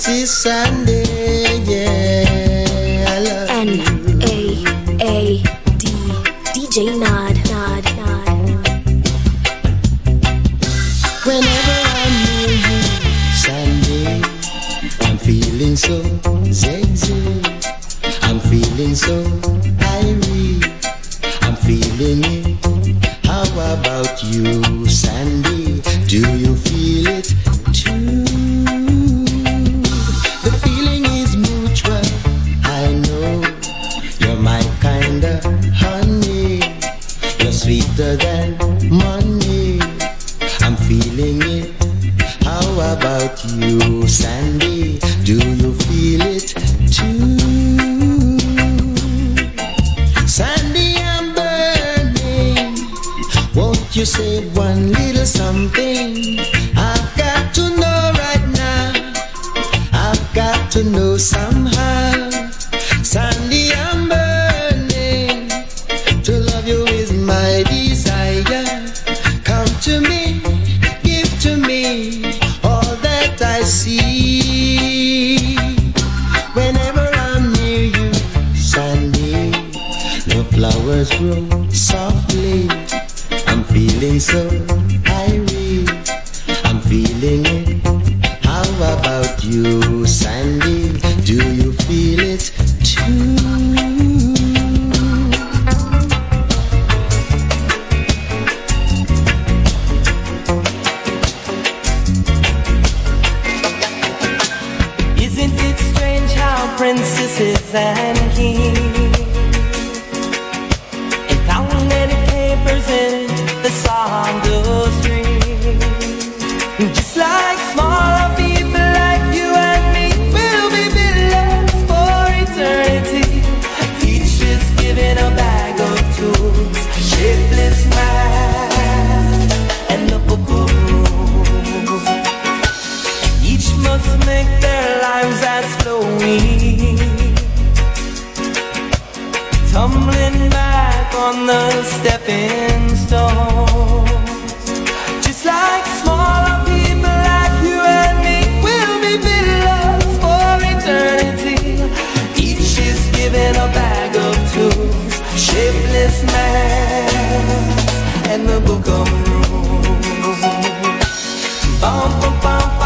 It's Sunday, yeah. I love N A A D DJ Nine. Christmas and the book of rules. Bum, bum, bum.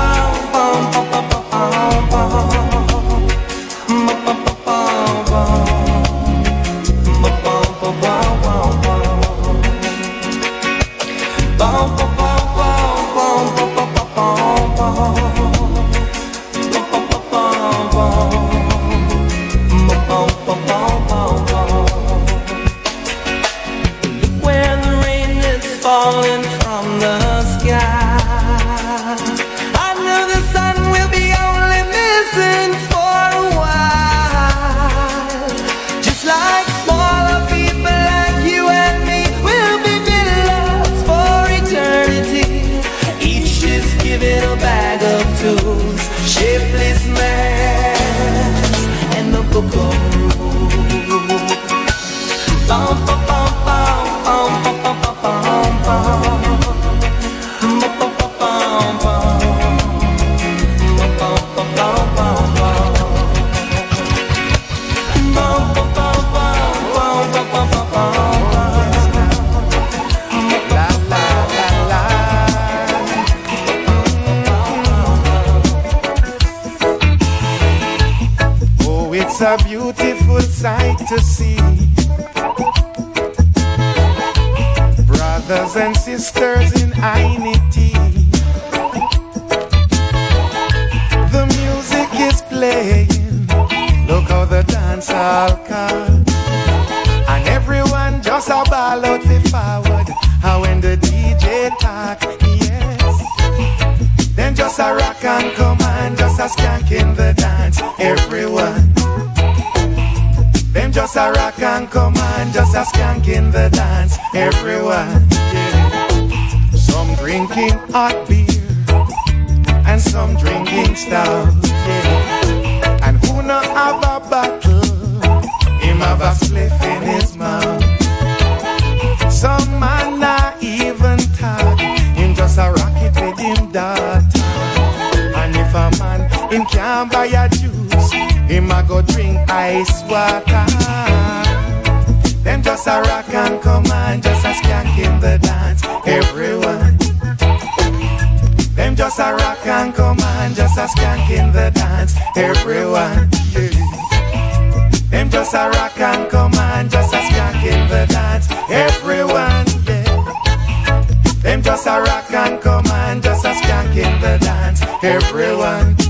Just a rock and command, just a skank in the dance. Everyone, yeah. Them just a rock and command, just a skank in the dance. Everyone.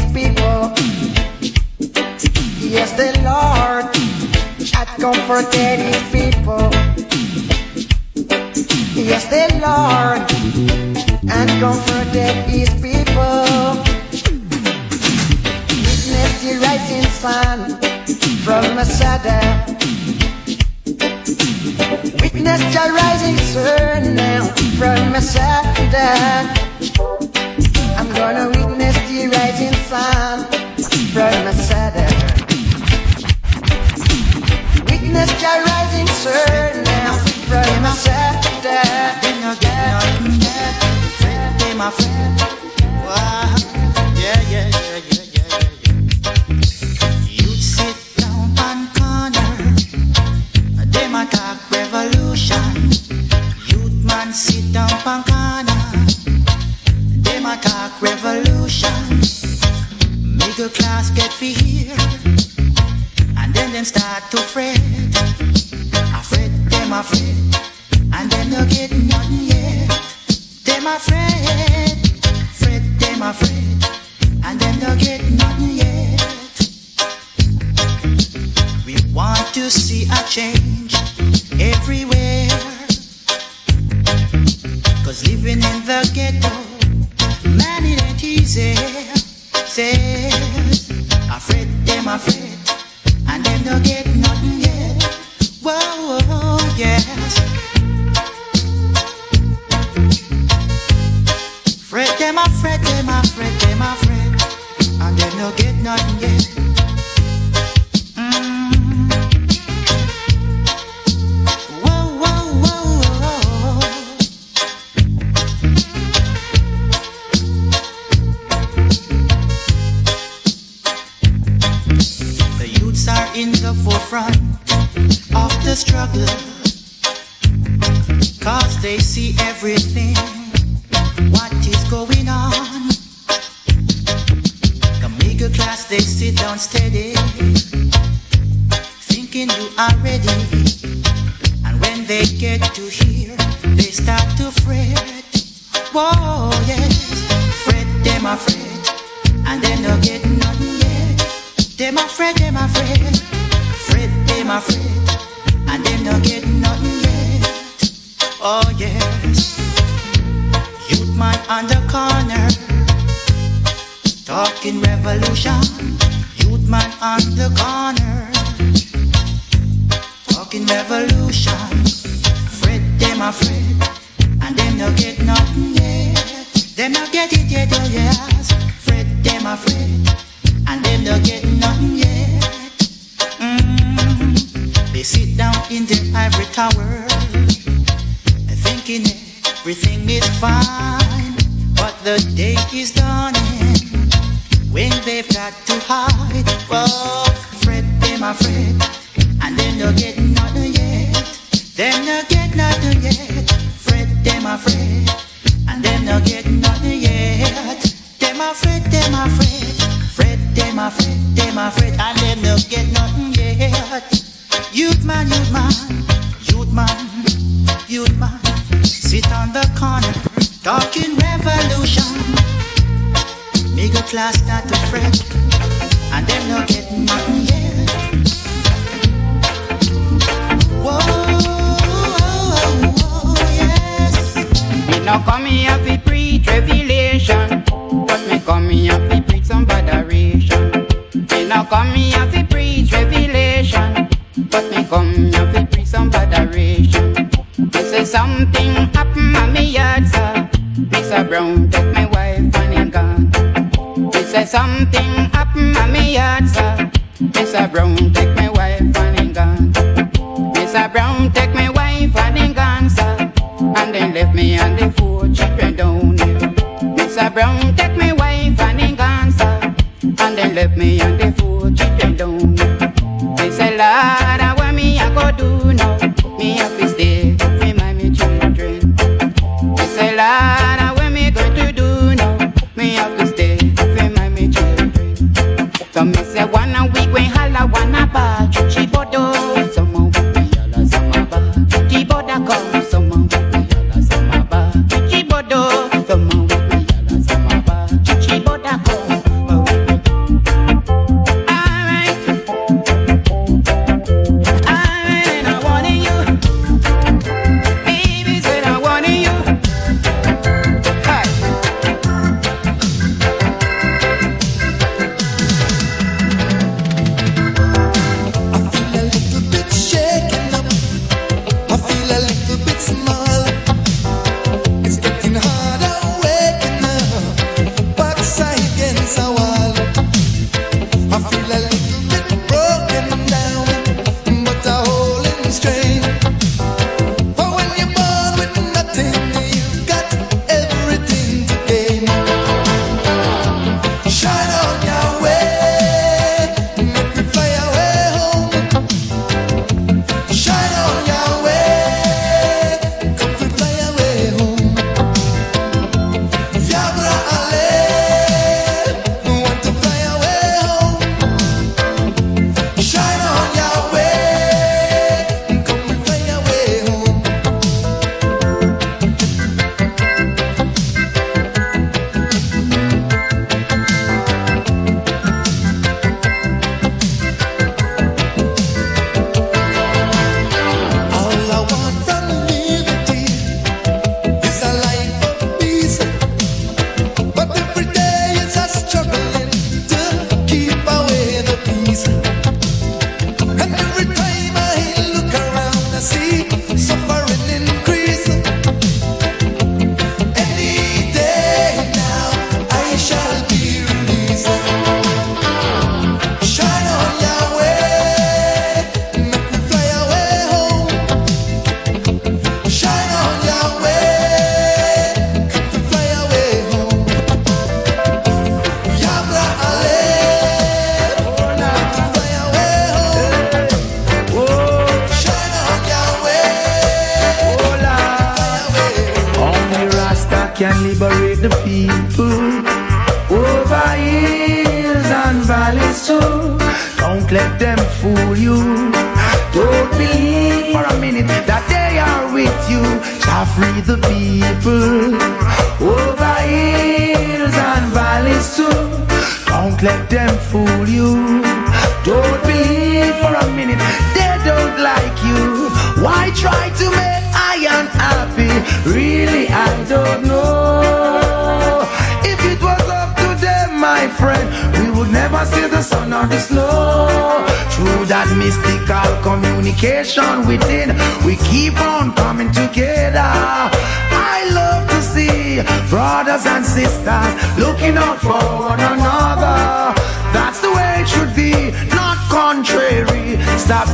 his people. Yes, the Lord had comforted his people. Yes, the Lord and comforted his people. Witness the rising sun from Masada. Witness the rising sun now from Masada. I'm gonna witness the rising sun from a saddle. Witness the rising sun now from a saddle. Bring your girl, friend, my friend. Wow. Yeah, yeah, yeah, yeah. class get fee man on the corner, talking revolution. Youth man on the corner, talking revolution. Fret, them afraid, and them no get nothing yet. Them no get it yet, oh yes. Fret, them afraid, and them no get nothing yet. Mm. They sit down in their ivory tower, thinking everything is fine, but the day is dawning when they've got to hide. Oh, fret, them afraid, and then they'll get nothing yet. Them no get nothing yet. Fret, them afraid, and them no get nothing yet. Them afraid, them afraid, fret, them afraid, them afraid, and them no get nothing yet. Youth man, youth man, youth man, youth man, sit on the corner, talking revolution. Middle class start to fret, and them no get nothing yet. Whoa, whoa, yes. Me no come here fi preach revelation, but me come here fi preach some adoration. Me no come here fi preach revelation, but me come here Mr. Brown take my wife and he gone. Me say something happen at me yard, sir. Mr. Brown take my wife and he gone. Mr. Brown take my wife and he gone, sir. And then left me on the four children down here. Mr. Brown take my wife and he gone, sir. And then left me on the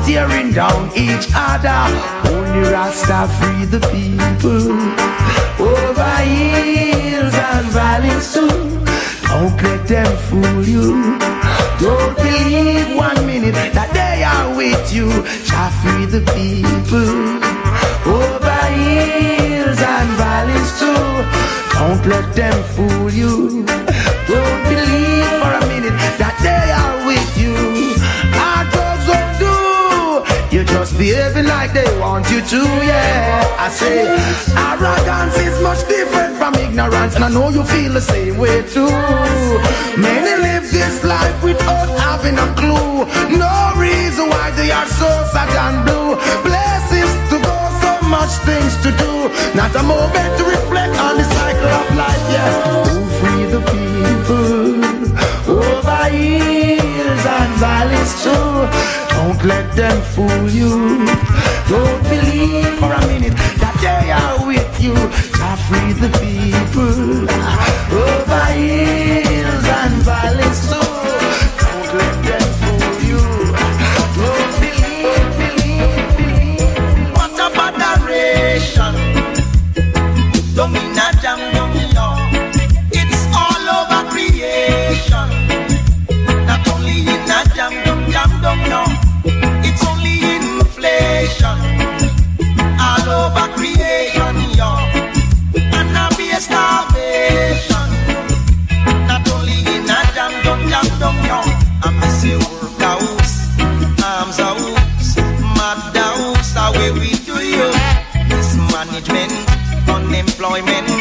tearing down each other. Only Rasta free the people. Over hills and valleys too. Don't let them fool you. Don't believe one minute that they are with you. Shall free the people. Over hills and valleys too. Don't let them fool you. Don't believe for a minute that they are with just behaving like they want you to, yeah. I say, arrogance is much different from ignorance, and I know you feel the same way too. Many live this life without having a clue, no reason why they are so sad and blue. Places to go, so much things to do, not a moment to reflect on the cycle of life, yeah. Oh, free the people over here and violence too. Don't let them fool you. Don't believe for a minute that they are with you. To free the people over hills and valleys too. hoy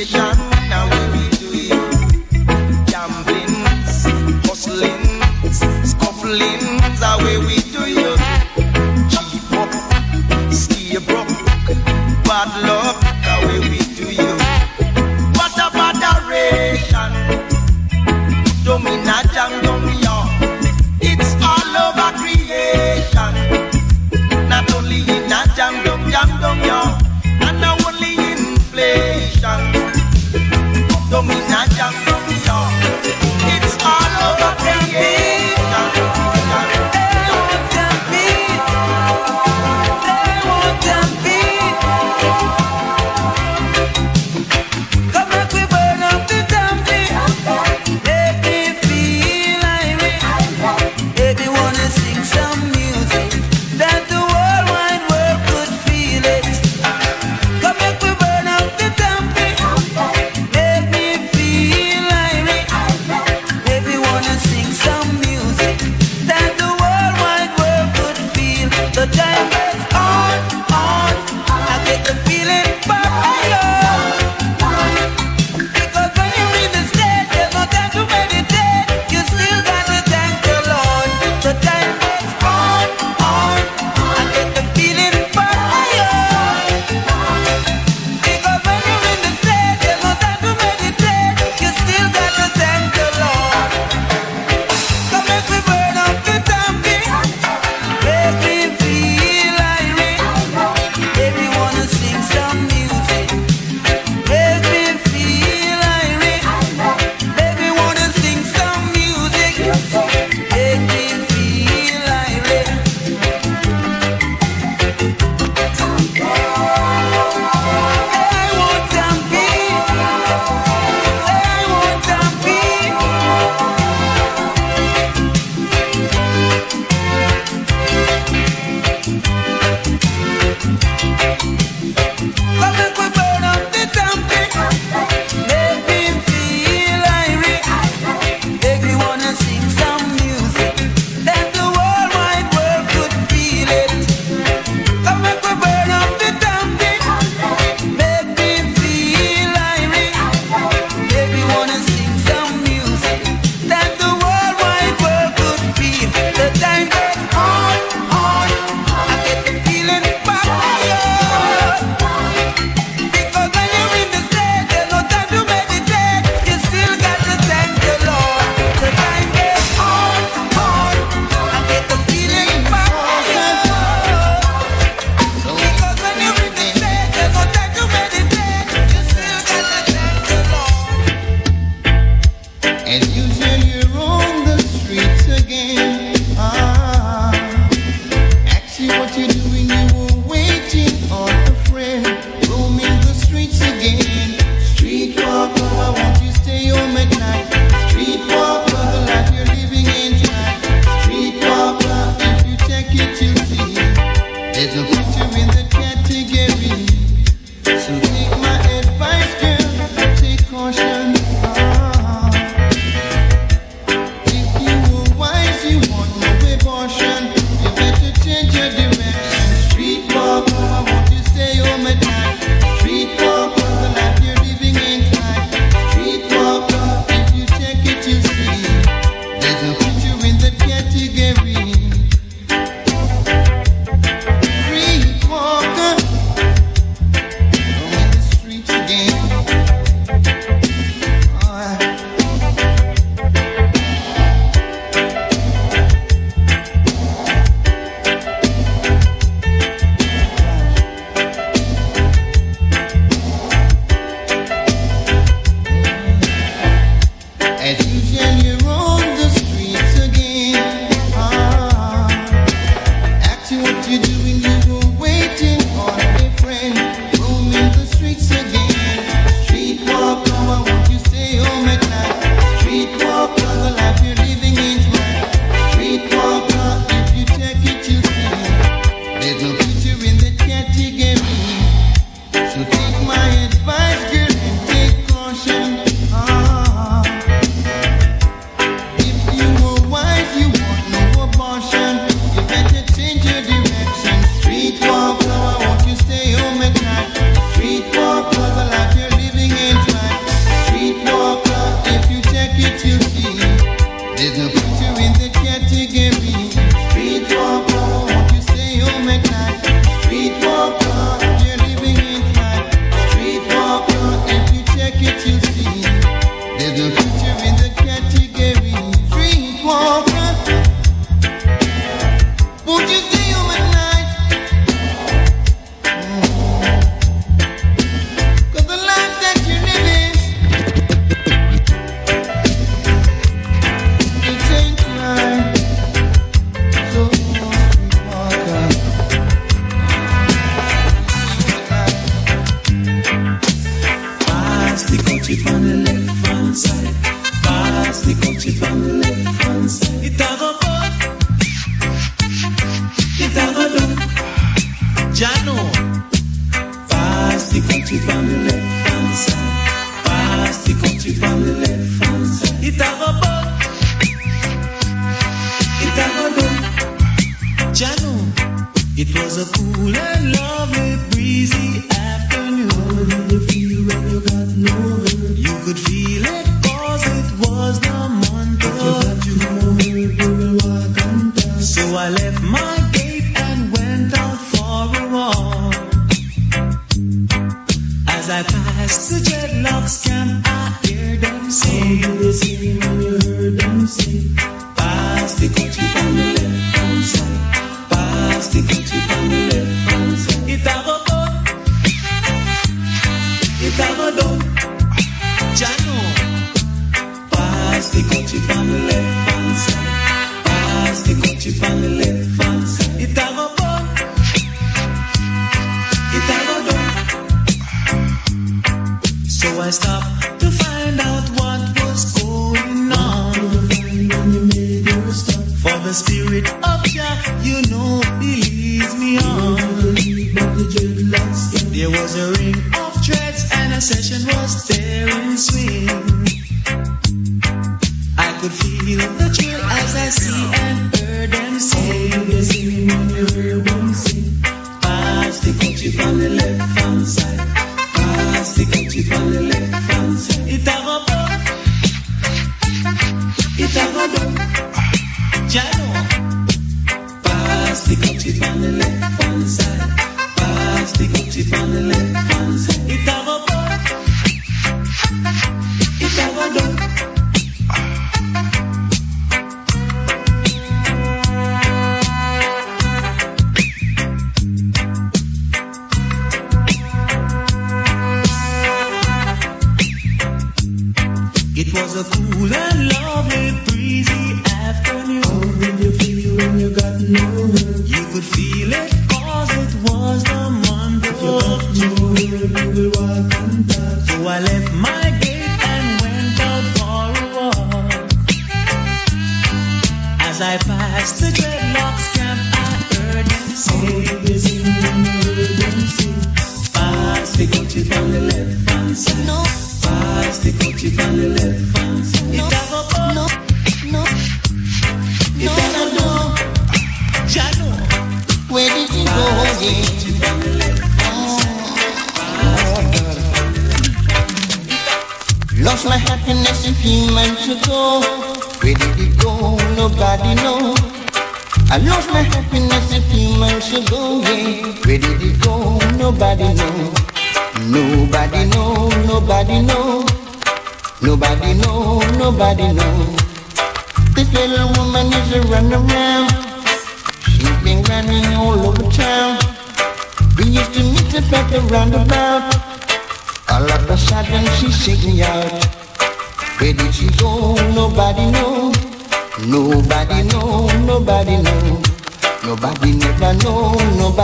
education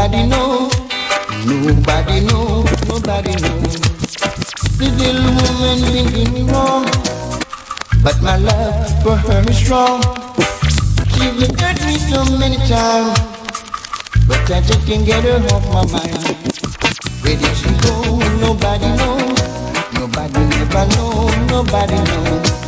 Nobody know, nobody know, nobody know. The little woman did me wrong, but my love for her is strong. She been hurt me so many times, but I just can't get her off my mind. Where did she go? Nobody know, nobody never know, nobody knows.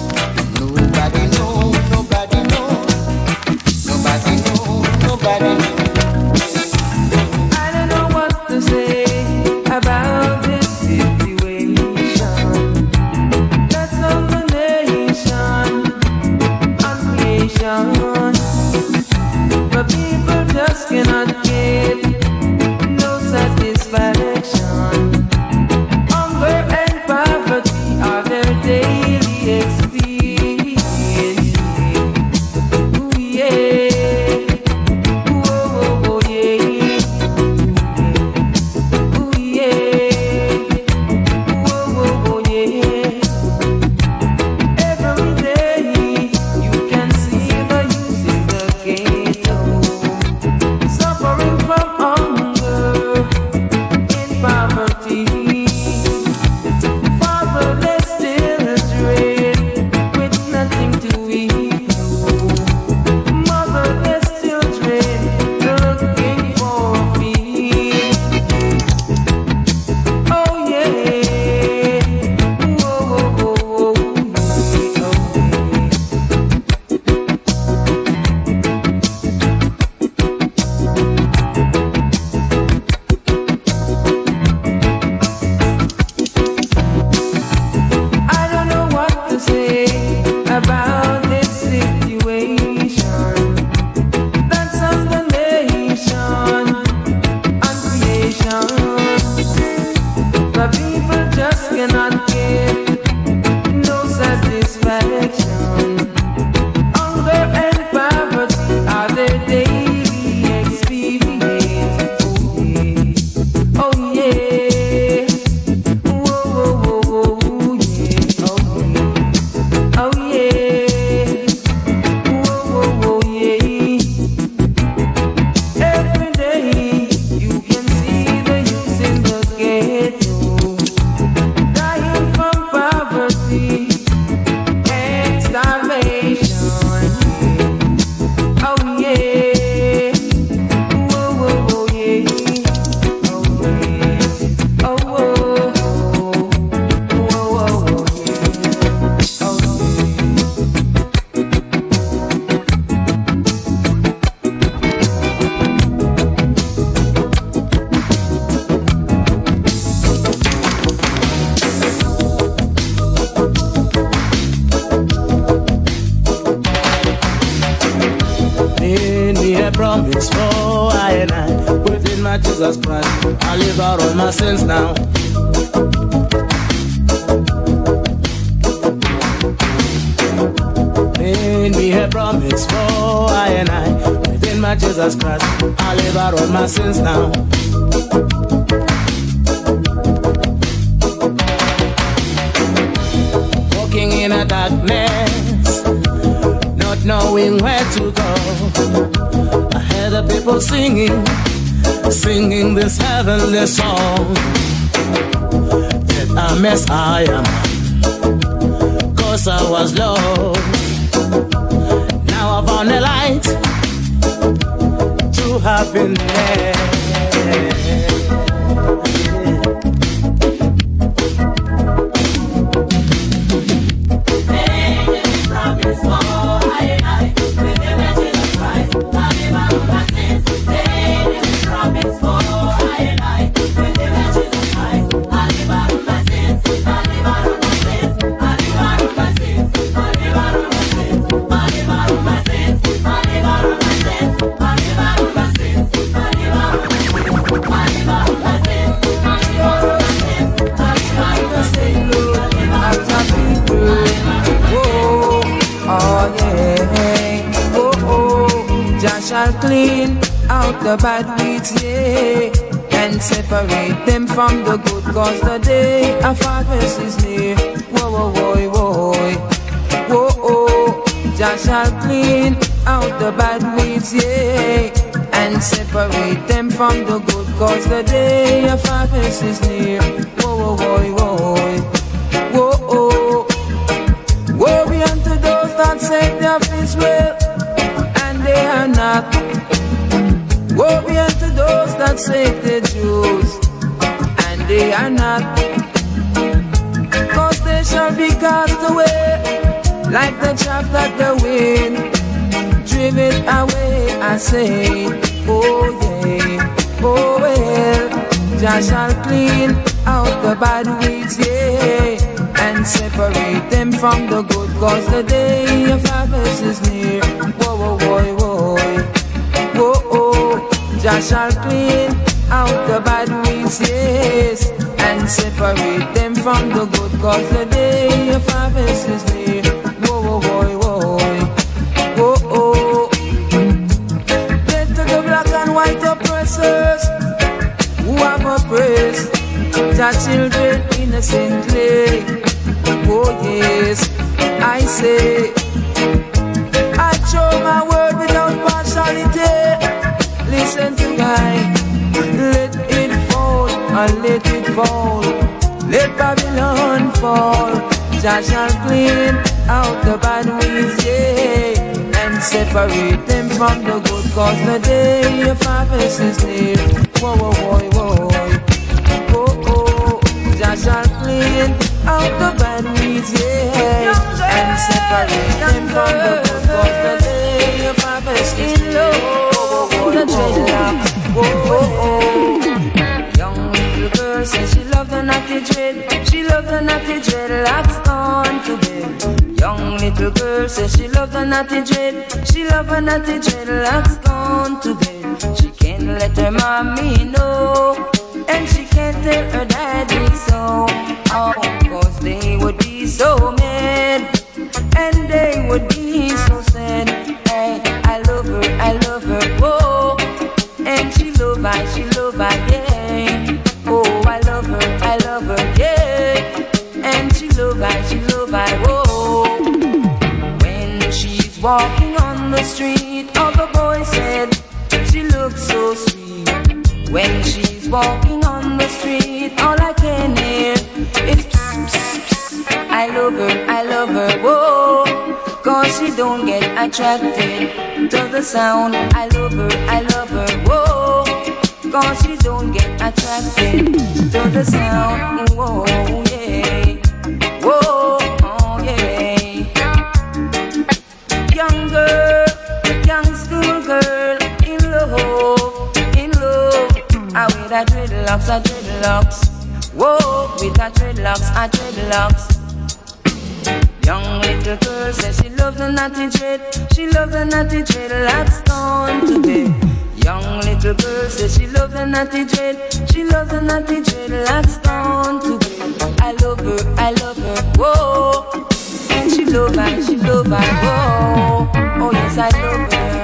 From the good, cause the day of harvest is near. Jah shall clean out the bad weeds, yeah and separate them from the good cause the day of harvest is near. Whoa whoa whoa whoa. Whoa oh Jah shall clean out the bad weeds yes and separate them from the good cause the day of harvest is near Jah children innocently Oh yes, I say I show my word without partiality. Listen to God, let it fall and let it fall. Let Babylon fall. Jah shall clean out the bad weeds, yeah, and separate them from the good. Cause the day of harvest is near. Whoa, whoa, whoa, whoa, shall clean out the bad weeds, yeah, and separate them from the good. Cause the day of harvest is near. Whoa, whoa, whoa, whoa, whoa, whoa, whoa. Young little girl says she loved the natty dread. She loved the natty dreadlocks gone to bed. Young little girl says she loved the natty dread. She loved the natty dreadlocks gone to bed. She can't let her mommy know. And she can't tell her daddy so. Oh, cause they would be so mad. And they would be so sad. Hey, I love her, I love her, whoa. And she love I, she love I, yeah. Oh, I love her, I love her, yeah. And she love I, she love I, whoa. When she's walking on the street, all the boys said she looks so sweet. When she's walking don't get attracted to the sound. I love her, I love her, whoa. Cause she don't get attracted to the sound. Whoa, yeah. Whoa, oh, yeah. Young girl, young school girl, in love, in love. I with her dreadlocks, her dreadlocks. Whoa, with her dreadlocks, her dreadlocks. Little girl says she loves the natty dread. She loves the natty dread. Lots to today. Young little girl says she loves the natty dread. She loves the natty dread. Lots to today. I love her. I love her. Whoa. And she love her. She love her. Whoa. Oh yes, I love her.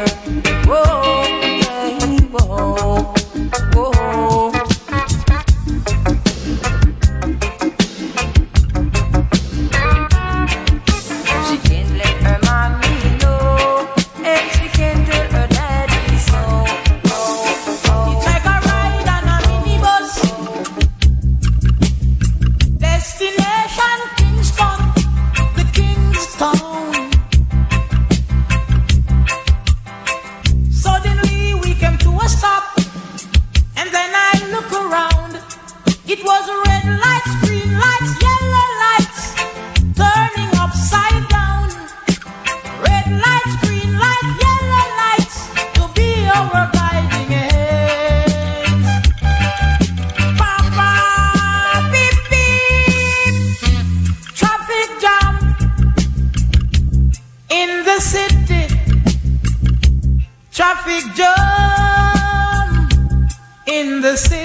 traffic jam in the city.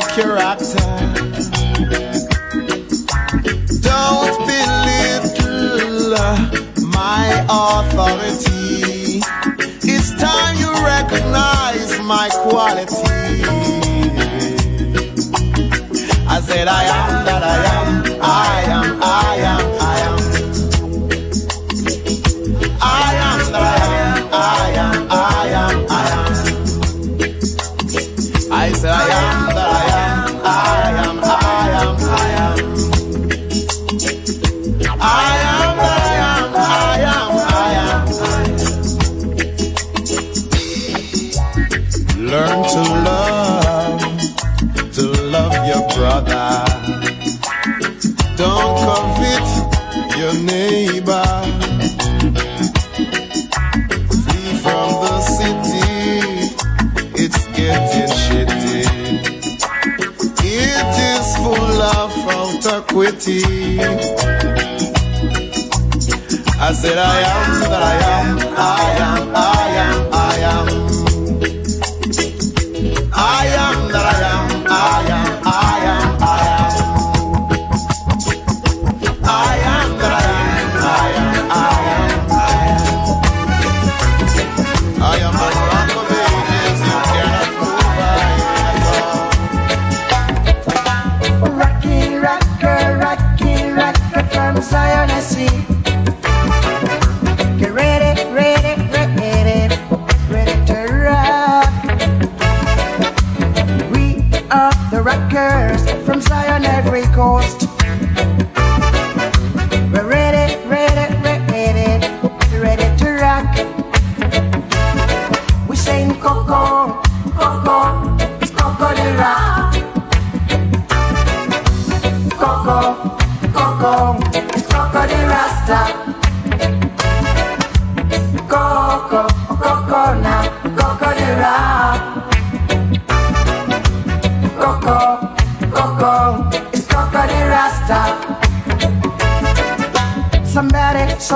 like your accent. Don't belittle uh, my authority. It's time you recognize my quality. I said I am that I am. Said, I am that I am, I am, I am,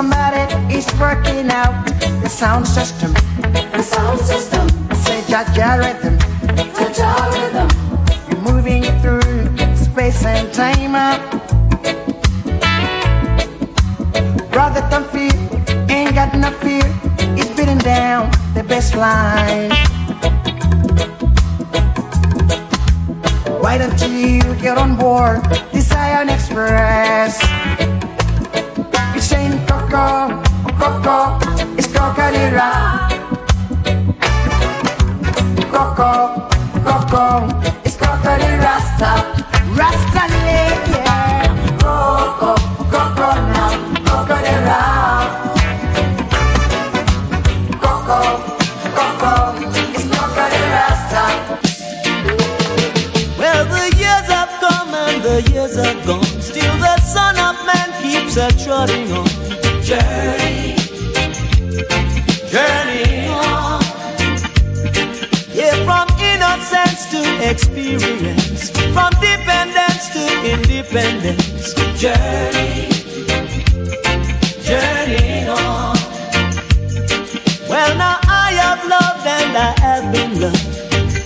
Somebody, is working out the sound system. The sound system. Say Jah Jah rhythm. Jah Jah rhythm. You're moving through space and time. Brother, don't fear, ain't got no fear. It's beating down the best line. Why don't you get on board the Zion Express? It's saying Coco, Coco, it's Cocanera. Coco, Coco, it's Cocanera Rasta. Rasta yeah. Coco, Coco now, Cocanera. Coco, Coco, Cocanera Rasta. Well, the years have come and the years have gone. Still, the Son of Man keeps a trotting on. Experience, from dependence to independence. Journey, journey on. Well, now I have loved and I have been loved.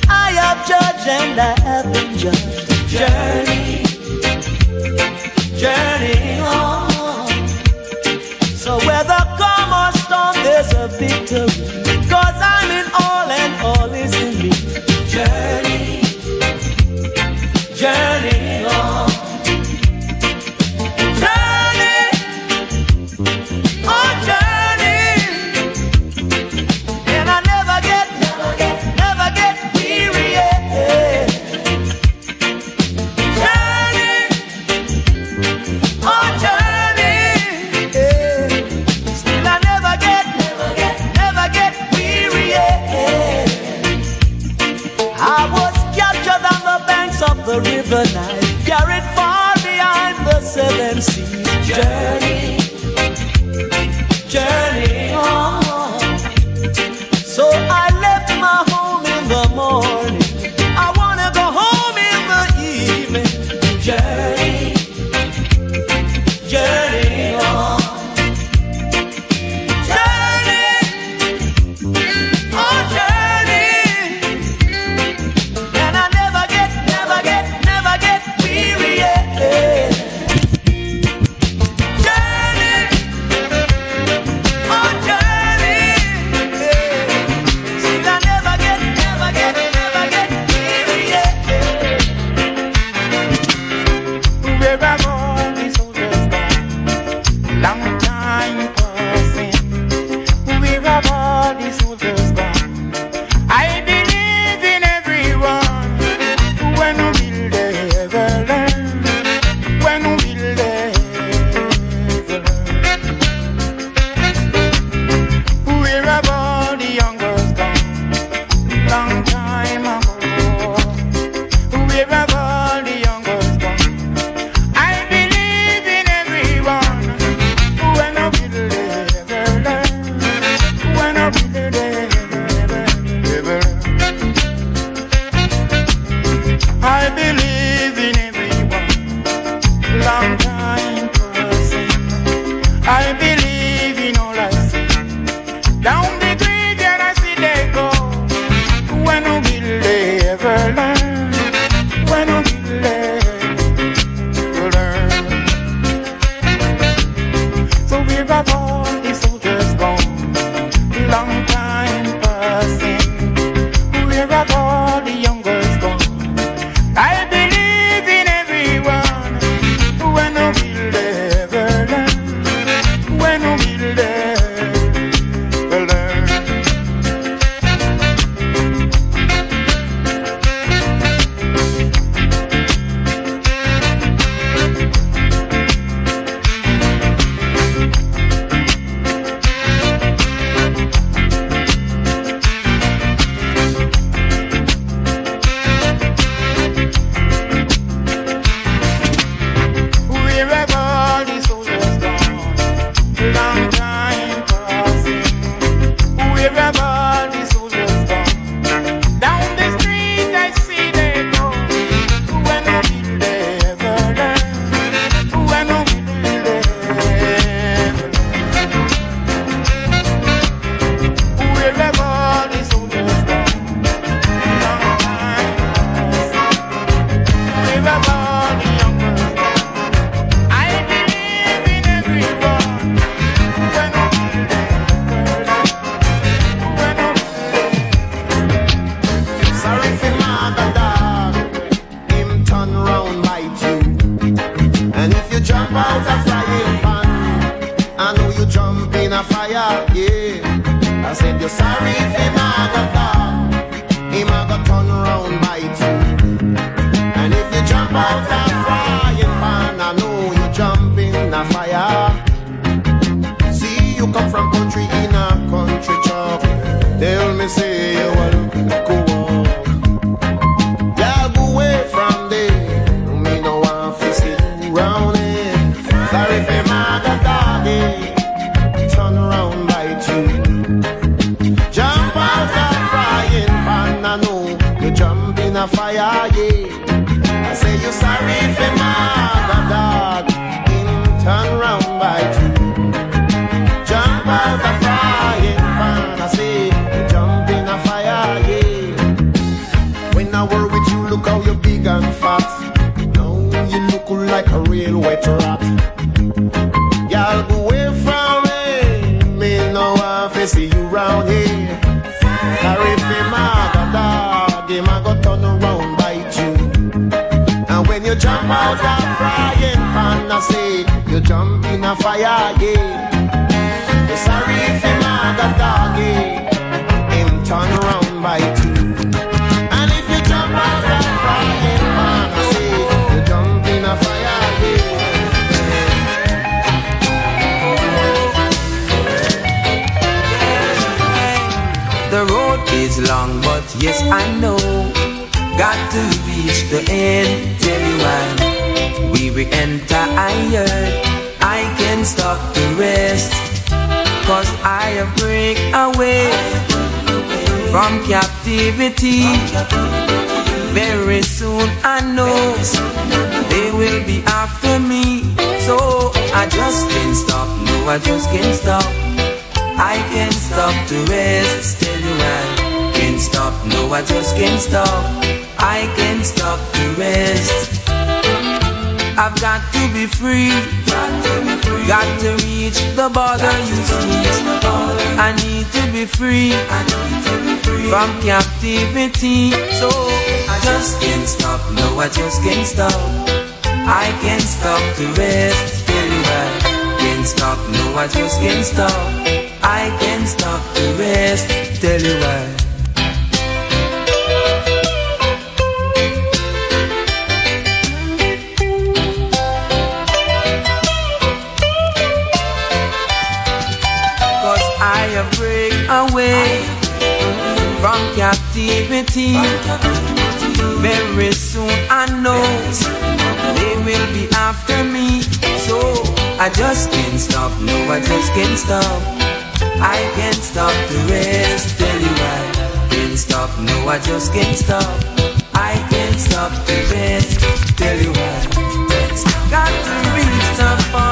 I have judged and I have been judged. Journey, from captivity. So I just can't stop, no, I just can't stop. I can't stop to rest, Tell you right. Can't stop, no, I just can't stop. I can't stop to rest, tell you why. I have break away from captivity. Very soon I know they will be after me. So I just can't stop, no, I just can't stop. I can't stop the rest, tell you why? can't stop, no, I just can't stop. I can't stop the rest, tell you why? Got to reach the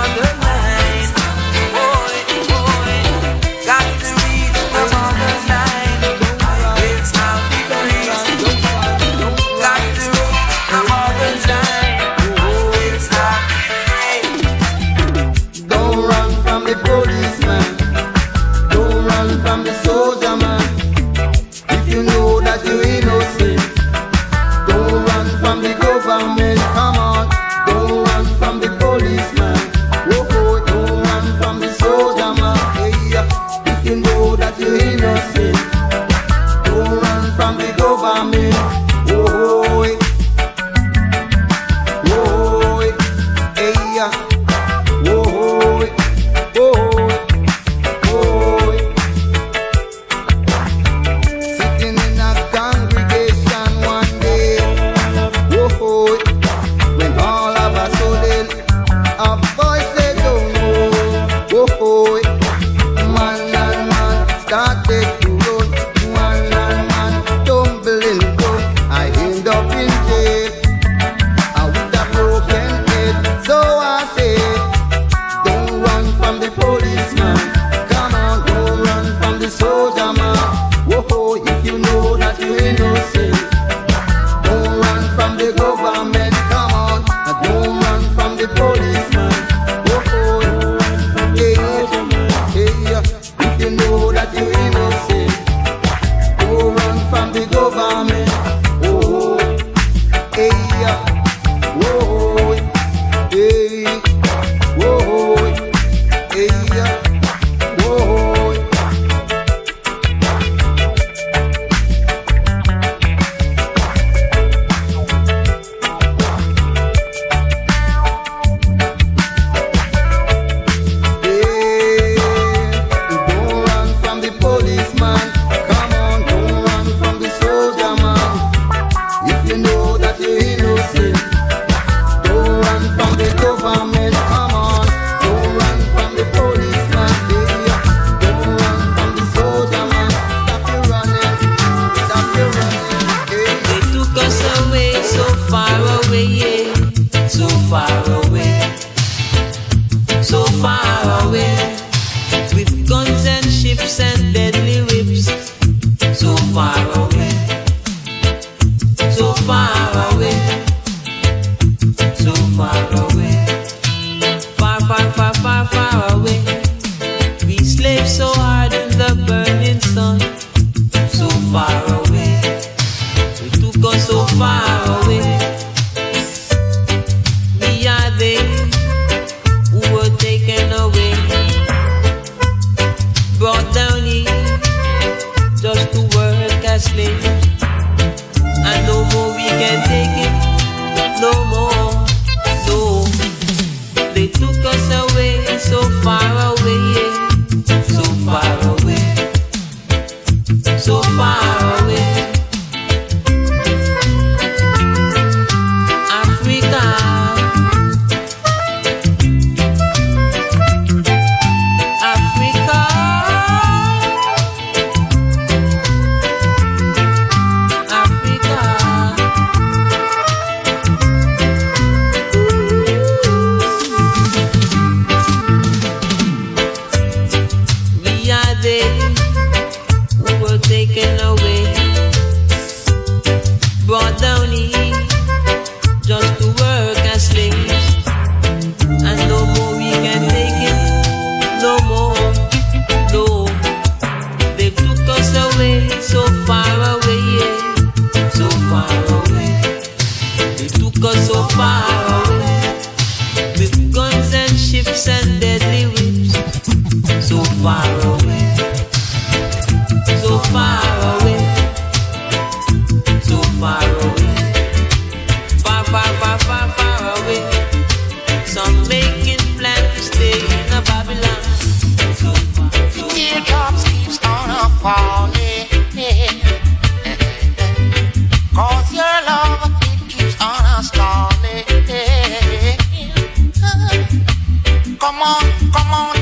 Come on,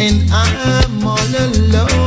and I'm all alone,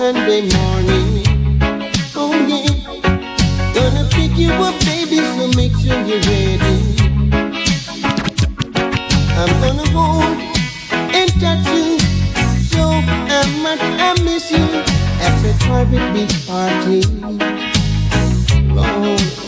Sunday morning. Oh yeah, gonna pick you up, baby, so make sure you're ready. I'm gonna hold and touch you, show how much I miss you at the private beach party. Lord.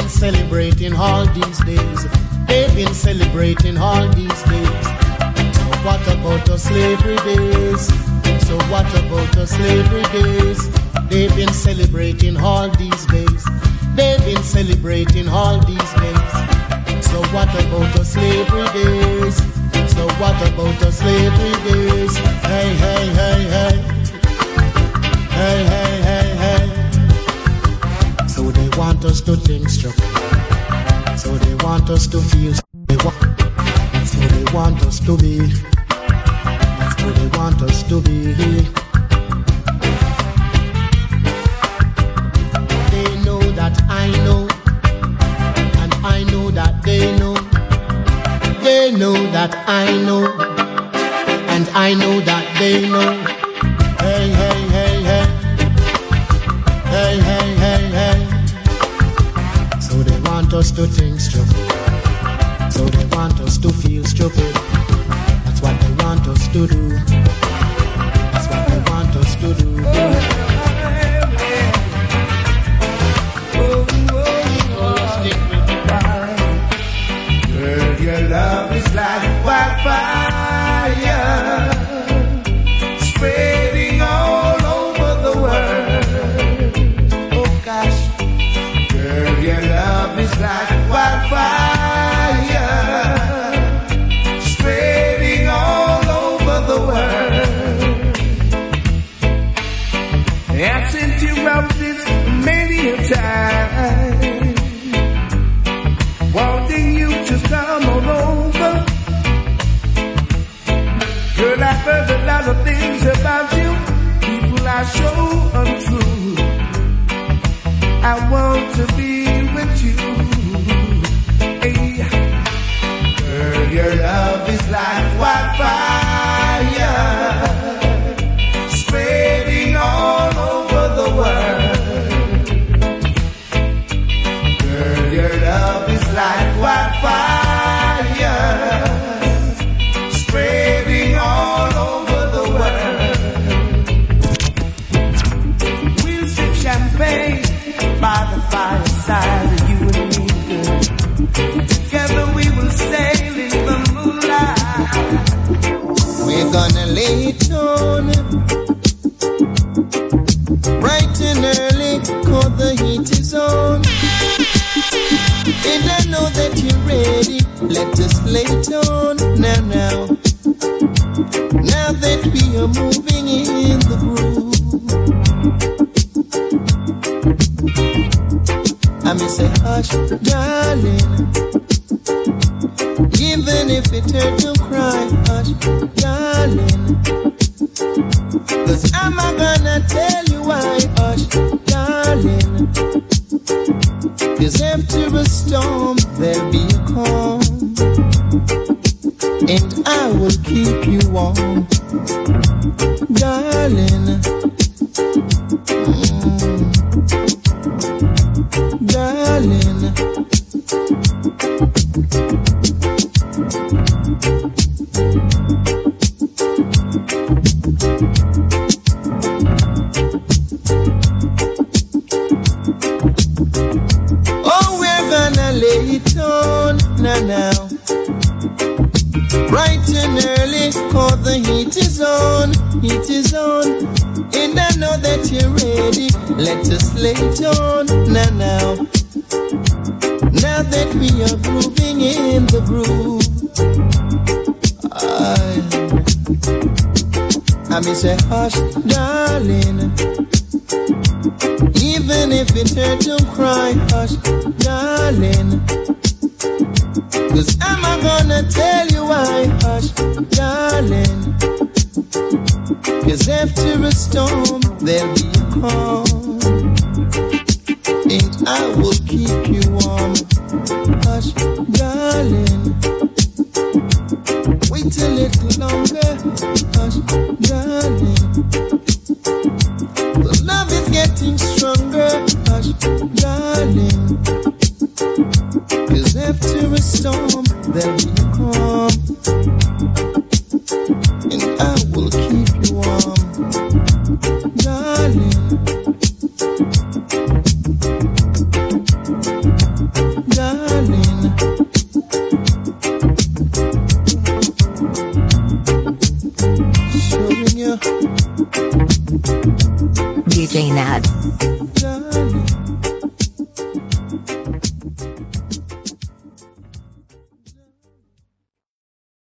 been celebrating all these days. They've been celebrating all these days. So what about the slavery days? So what about the slavery days? They've been celebrating all these days. They've been celebrating all these days. So what about the slavery days? So what about the slavery days? Hey, hey, hey, hey. Hey, hey want us to think straight, So they want us to feel. They wa- That's they want us to be. That's who they want us to be. They know that I know. And I know that they know. They know that I know. And I know that they know. Hey, hey, hey, hey. Hey, hey. want us to think stupid. So they want us to feel stupid. That's what they want us to do. That's what they want us to do.